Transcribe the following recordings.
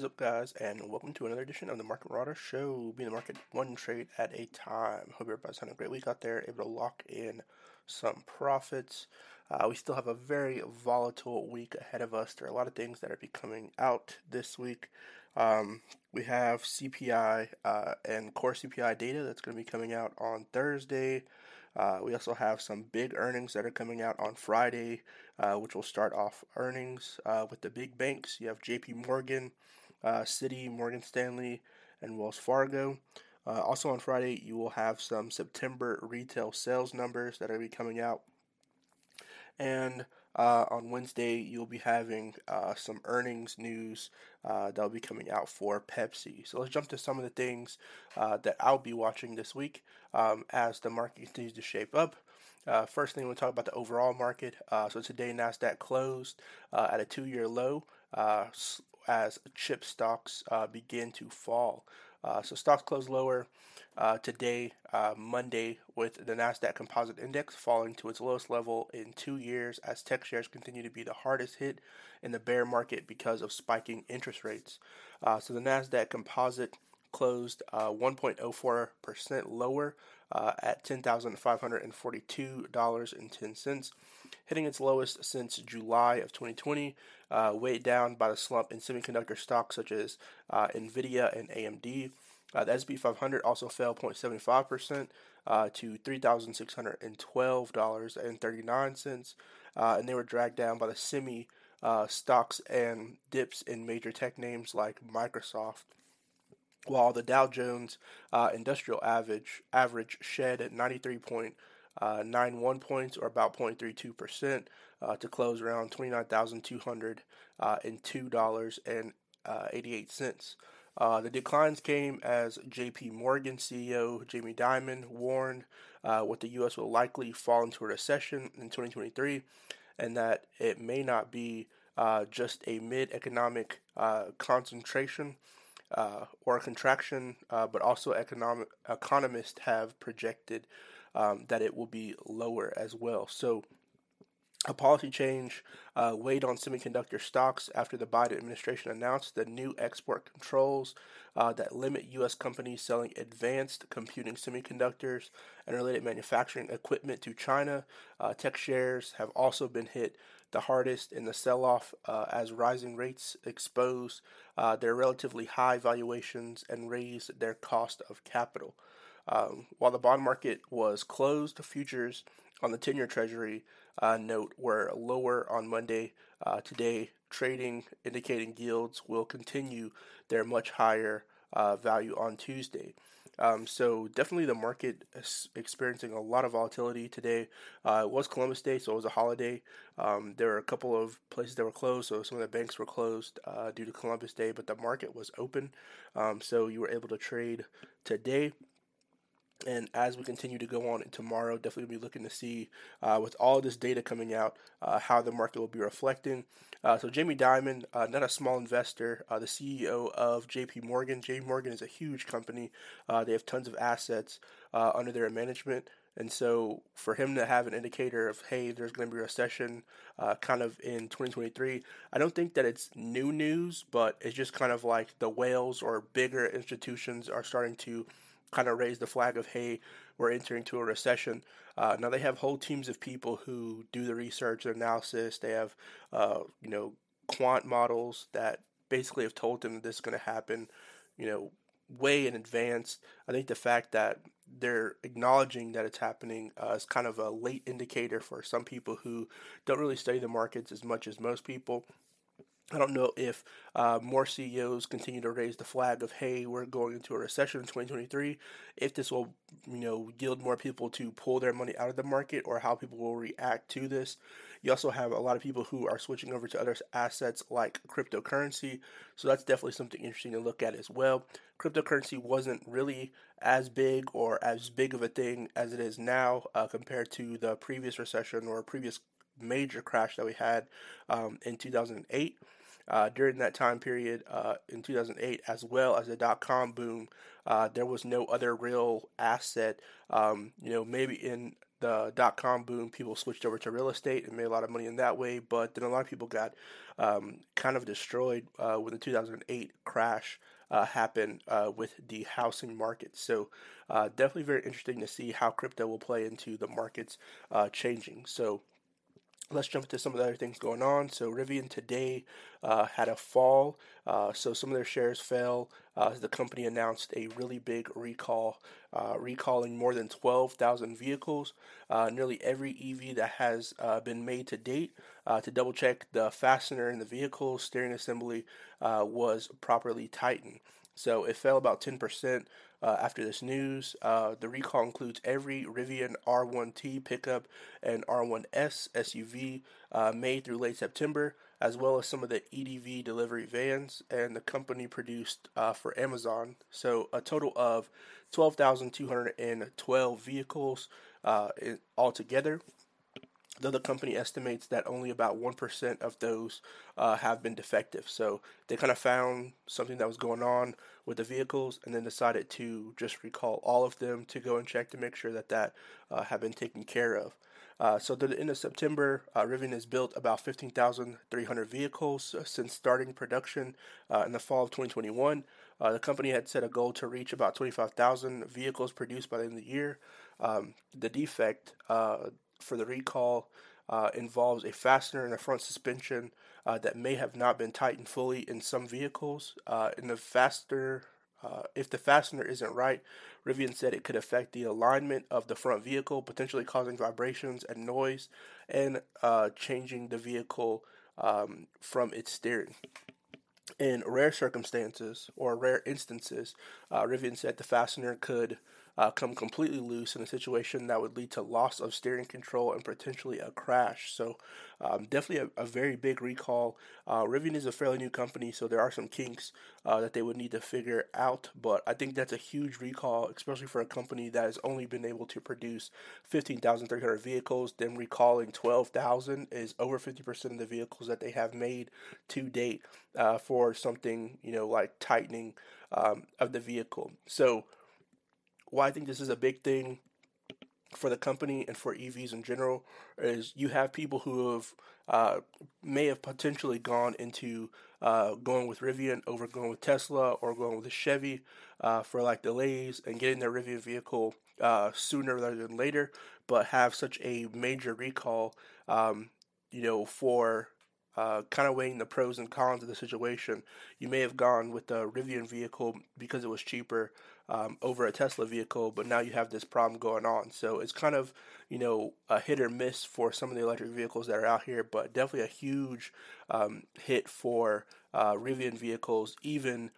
Is up, guys, and welcome to another edition of the Market Marauder Show. Being the market one trade at a time. Hope everybody's having a great week out there, able to lock in some profits. Uh, we still have a very volatile week ahead of us. There are a lot of things that are be coming out this week. Um, we have CPI uh, and core CPI data that's going to be coming out on Thursday. Uh, we also have some big earnings that are coming out on Friday, uh, which will start off earnings uh, with the big banks. You have JP Morgan, uh, Citi, Morgan Stanley, and Wells Fargo. Uh, also on Friday, you will have some September retail sales numbers that are be coming out. And uh, on Wednesday, you'll be having uh, some earnings news uh, that'll be coming out for Pepsi. So let's jump to some of the things uh, that I'll be watching this week um, as the market continues to shape up. Uh, first thing, we'll talk about the overall market. Uh, so today, Nasdaq closed at a two-year low as chip stocks begin to fall. so stocks closed lower uh, today, uh, Monday, with the NASDAQ Composite Index falling to its lowest level in two years as tech shares continue to be the hardest hit in the bear market because of spiking interest rates. Uh, so the NASDAQ Composite closed 1.04% uh, lower uh, at $10,542.10, hitting its lowest since July of 2020, uh, weighed down by the slump in semiconductor stocks such as NVIDIA and AMD. Uh, the SP 500 also fell 0.75% uh, to $3,612.39, uh, and they were dragged down by the semi uh, stocks and dips in major tech names like Microsoft. While the Dow Jones uh, Industrial Average average shed at 93.91 uh, points, or about 0.32%, to close around $29,202.88. Uh, the declines came as JP Morgan CEO Jamie Dimon warned uh, what the U.S. will likely fall into a recession in 2023 and that it may not be uh, just a mid economic uh, concentration uh, or a contraction, uh, but also economic economists have projected um, that it will be lower as well. So a policy change uh, weighed on semiconductor stocks after the Biden administration announced the new export controls uh, that limit U.S. companies selling advanced computing semiconductors and related manufacturing equipment to China. Uh, tech shares have also been hit the hardest in the sell off uh, as rising rates expose uh, their relatively high valuations and raise their cost of capital. Um, while the bond market was closed, futures on the 10 year Treasury uh, note were lower on Monday. Uh, today, trading indicating yields will continue their much higher uh, value on Tuesday. Um, so definitely the market is experiencing a lot of volatility today. Uh, it was Columbus Day, so it was a holiday. Um, there were a couple of places that were closed, so some of the banks were closed uh, due to Columbus Day, but the market was open, um, so you were able to trade today. And as we continue to go on tomorrow, definitely be looking to see uh, with all this data coming out uh, how the market will be reflecting. Uh, so Jamie Dimon, uh, not a small investor, uh, the CEO of J.P. Morgan. J.P. Morgan is a huge company. Uh, they have tons of assets under their management. And so for him to have an indicator of, hey, there's going to be a recession uh, kind of in 2023, I don't think that it's new news, but it's just kind of like the whales or bigger institutions are starting to kind of raise the flag of, hey, we're entering into a recession. Uh, now they have whole teams of people who do the research and analysis. They have, uh, you know, quant models that basically have told them this is going to happen, you know, way in advance. I think the fact that they're acknowledging that it's happening uh, is kind of a late indicator for some people who don't really study the markets as much as most people. I don't know if uh, more CEOs continue to raise the flag of, hey, we're going into a recession in 2023, if this will, you know, yield more people to pull their money out of the market or how people will react to this. You also have a lot of people who are switching over to other assets like cryptocurrency. So that's definitely something interesting to look at as well. Cryptocurrency wasn't really as big or as big of a thing as it is now uh, compared to the previous recession or previous major crash that we had um, in 2008 uh, during that time period uh, in 2008, as well as the dot com boom, uh, there was no other real asset. Um, you know, maybe in the dot com boom, people switched over to real estate and made a lot of money in that way. But then a lot of people got um, kind of destroyed uh, when the 2008 crash uh, happened uh, with the housing market. So uh, definitely very interesting to see how crypto will play into the markets uh, changing. So let's jump to some of the other things going on. So Rivian today uh, had a fall, uh, so some of their shares fell. Uh, the company announced a really big recall, uh, recalling more than 12,000 vehicles, uh, nearly every EV that has uh, been made to date. to double check the fastener in the vehicle steering assembly was properly tightened. So it fell about 10% uh, after this news. Uh, the recall includes every Rivian R1T pickup and R1S SUV uh, made through late September, as well as some of the EDV delivery vans, and the company produced uh, for Amazon. So a total of 12,212 vehicles uh, altogether though the company estimates that only about 1% of those uh, have been defective. So they kind of found something that was going on with the vehicles and then decided to just recall all of them to go and check to make sure that that uh, have been taken care of. Uh, so, at the end of September, uh, Rivian has built about 15,300 vehicles uh, since starting production uh, in the fall of 2021. Uh, the company had set a goal to reach about 25,000 vehicles produced by the end of the year. Um, the defect for the recall uh, involves a fastener in the front suspension uh, that may have not been tightened fully in some vehicles. Uh, in the fastener, uh, if the fastener isn't right, Rivian said it could affect the alignment of the front vehicle, potentially causing vibrations and noise, and uh, changing the vehicle um, from its steering. In rare circumstances or rare instances, uh, Rivian said the fastener could uh, come completely loose in a situation that would lead to loss of steering control and potentially a crash. So, um, definitely a, a, very big recall. Uh, Rivian is a fairly new company, so there are some kinks uh, that they would need to figure out. But I think that's a huge recall, especially for a company that has only been able to produce 15,300 vehicles. Then recalling 12,000 is over 50% of the vehicles that they have made to date uh, for something, you know, like tightening um, of the vehicle. So, why I think this is a big thing for the company and for EVs in general is you have people who have uh, may have potentially gone into uh, going with Rivian over going with Tesla or going with a Chevy uh, for like delays and getting their Rivian vehicle uh, sooner rather than later, but have such a major recall, um, you know, for uh, kind of weighing the pros and cons of the situation. You may have gone with the Rivian vehicle because it was cheaper um, over a Tesla vehicle, but now you have this problem going on. So it's kind of, you know, a hit or miss for some of the electric vehicles that are out here, but definitely a huge um, hit for uh, Rivian vehicles, even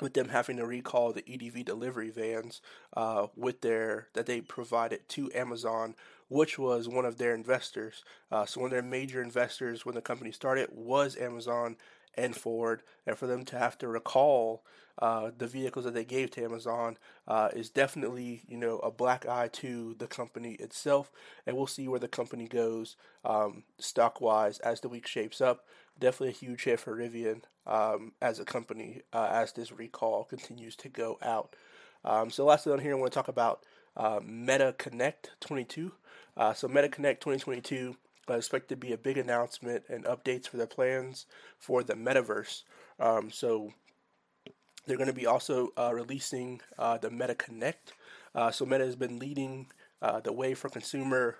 with them having to recall the EDV delivery vans uh, with their that they provided to Amazon, which was one of their investors. Uh, so one of their major investors when the company started was Amazon and Ford, and for them to have to recall uh, the vehicles that they gave to Amazon uh, is definitely you know a black eye to the company itself, and we'll see where the company goes um, stock wise as the week shapes up. Definitely a huge hit for Rivian um, as a company uh, as this recall continues to go out. Um, so lastly on here, I want to talk about uh, Meta Connect 22. Uh, so Meta Connect 2022 I expect to be a big announcement and updates for their plans for the metaverse. Um, so they're going to be also uh, releasing uh, the Meta Connect. Uh, so Meta has been leading uh, the way for consumer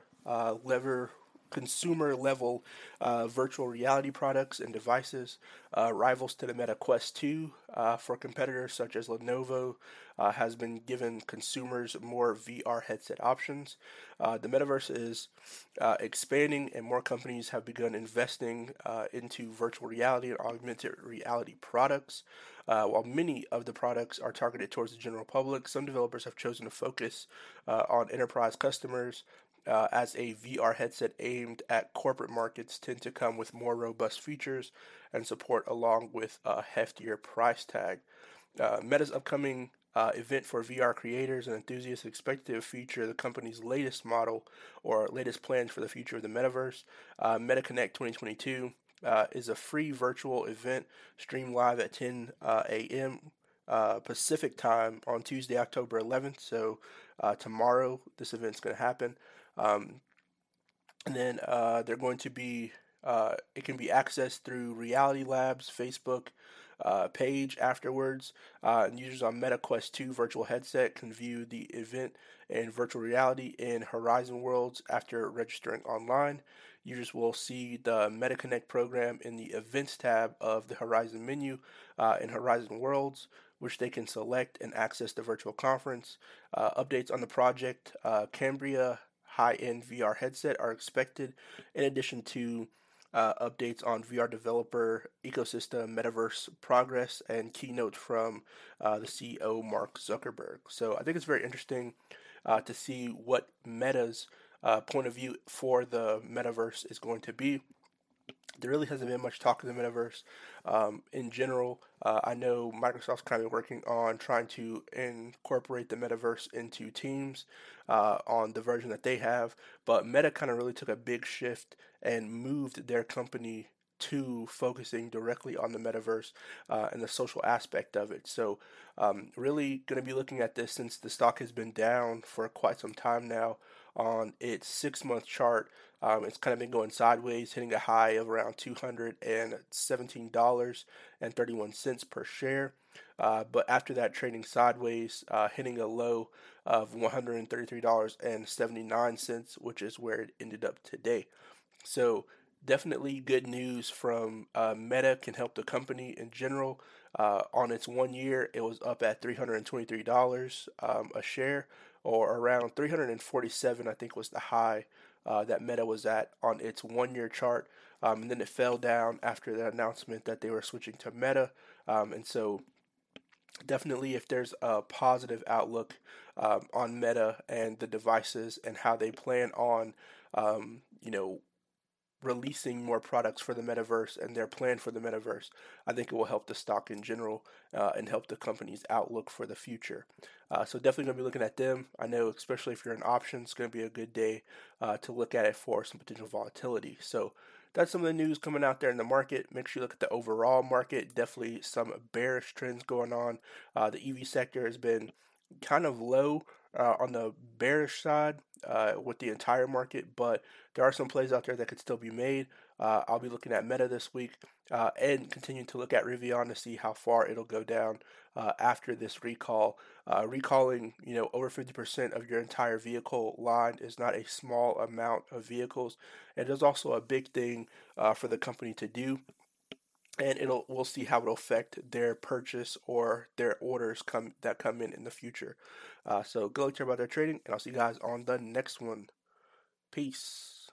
lever consumer level uh, virtual reality products and devices, uh, rivals to the Meta Quest 2 uh, for competitors such as Lenovo, uh, has been given consumers more VR headset options. Uh, the metaverse is uh, expanding, and more companies have begun investing into virtual reality and augmented reality products. while many of the products are targeted towards the general public, some developers have chosen to focus on enterprise customers uh, as a VR headset aimed at corporate markets tend to come with more robust features and support along with a heftier price tag. Uh, Meta's upcoming uh, event for VR creators and enthusiasts expected to feature the company's latest model or latest plans for the future of the metaverse. Uh, MetaConnect 2022 uh, is a free virtual event streamed live at 10 uh, a.m. uh, Pacific time on Tuesday, October 11th. So uh, tomorrow, this event's going to happen. Um, and then uh, they're going to be, uh, it can be accessed through Reality Labs Facebook uh, page afterwards. Uh, and users on MetaQuest 2 virtual headset can view the event in virtual reality in Horizon Worlds after registering online. Users will see the MetaConnect program in the Events tab of the Horizon menu uh, in Horizon Worlds, which they can select and access the virtual conference. Uh, updates on the project uh, Cambria high end VR headset are expected, in addition to uh, updates on VR developer ecosystem, metaverse progress, and keynote from uh, the CEO Mark Zuckerberg. So I think it's very interesting uh, to see what Meta's uh, point of view for the metaverse is going to be. There really hasn't been much talk of the metaverse um, in general. Uh, I know Microsoft's kind of working on trying to incorporate the metaverse into Teams uh, on the version that they have, but Meta kind of really took a big shift and moved their company to focusing directly on the metaverse uh, and the social aspect of it. So, um, really going to be looking at this since the stock has been down for quite some time now on its six month chart. Um, it's kind of been going sideways, hitting a high of around $217.31 per share. Uh, but after that, trading sideways, uh, hitting a low of $133.79, which is where it ended up today. So, definitely good news from uh, Meta can help the company in general. Uh, on its one year, it was up at $323 um, a share, or around 347, I think was the high uh, that Meta was at on its one year chart. Um, and then it fell down after the announcement that they were switching to Meta. Um, and so, definitely, if there's a positive outlook um, on Meta and the devices and how they plan on, um, you know, releasing more products for the metaverse and their plan for the metaverse, I think it will help the stock in general uh, and help the company's outlook for the future. Uh, so definitely going to be looking at them. I know, especially if you're an option, it's going to be a good day uh, to look at it for some potential volatility. So that's some of the news coming out there in the market. Make sure you look at the overall market. Definitely some bearish trends going on. Uh, the EV sector has been kind of low uh, on the bearish side uh, with the entire market, but there are some plays out there that could still be made. Uh, I'll be looking at Meta this week uh, and continuing to look at Rivian to see how far it'll go down uh, after this recall. Uh, recalling, you know, over 50% of your entire vehicle line is not a small amount of vehicles. It is also a big thing for the company to do and it'll we'll see how it'll affect their purchase or their orders come that come in in the future. Uh, so go check about their trading, and I'll see you guys on the next one. Peace.